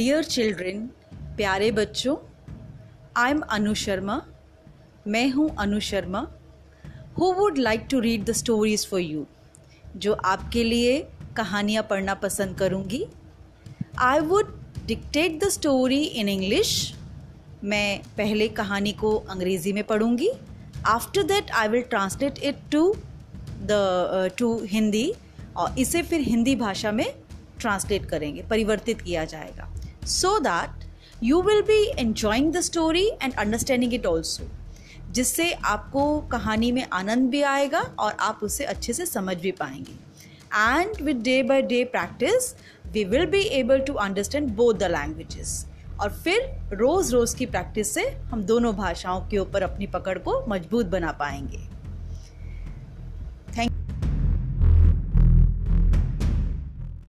Dear children प्यारे बच्चों I am अनु शर्मा मैं हूँ Anu Sharma who would like to read the stories for you जो आपके लिए कहानियाँ पढ़ना पसंद करूँगी. I would dictate the story in English मैं पहले कहानी को अंग्रेज़ी में पढ़ूँगी. After that I will translate it to the to Hindi और इसे फिर हिंदी भाषा में ट्रांसलेट करेंगे, परिवर्तित किया जाएगा. So that you will be enjoying the story and understanding it also जिससे आपको कहानी में आनंद भी आएगा और आप उसे अच्छे से समझ भी पाएँगे। And with day by day practice we will be able to understand both the languages और फिर रोज़ रोज़ की प्रैक्टिस से हम दोनों भाषाओं के ऊपर अपनी पकड़ को मज़बूत बना पाएँगे।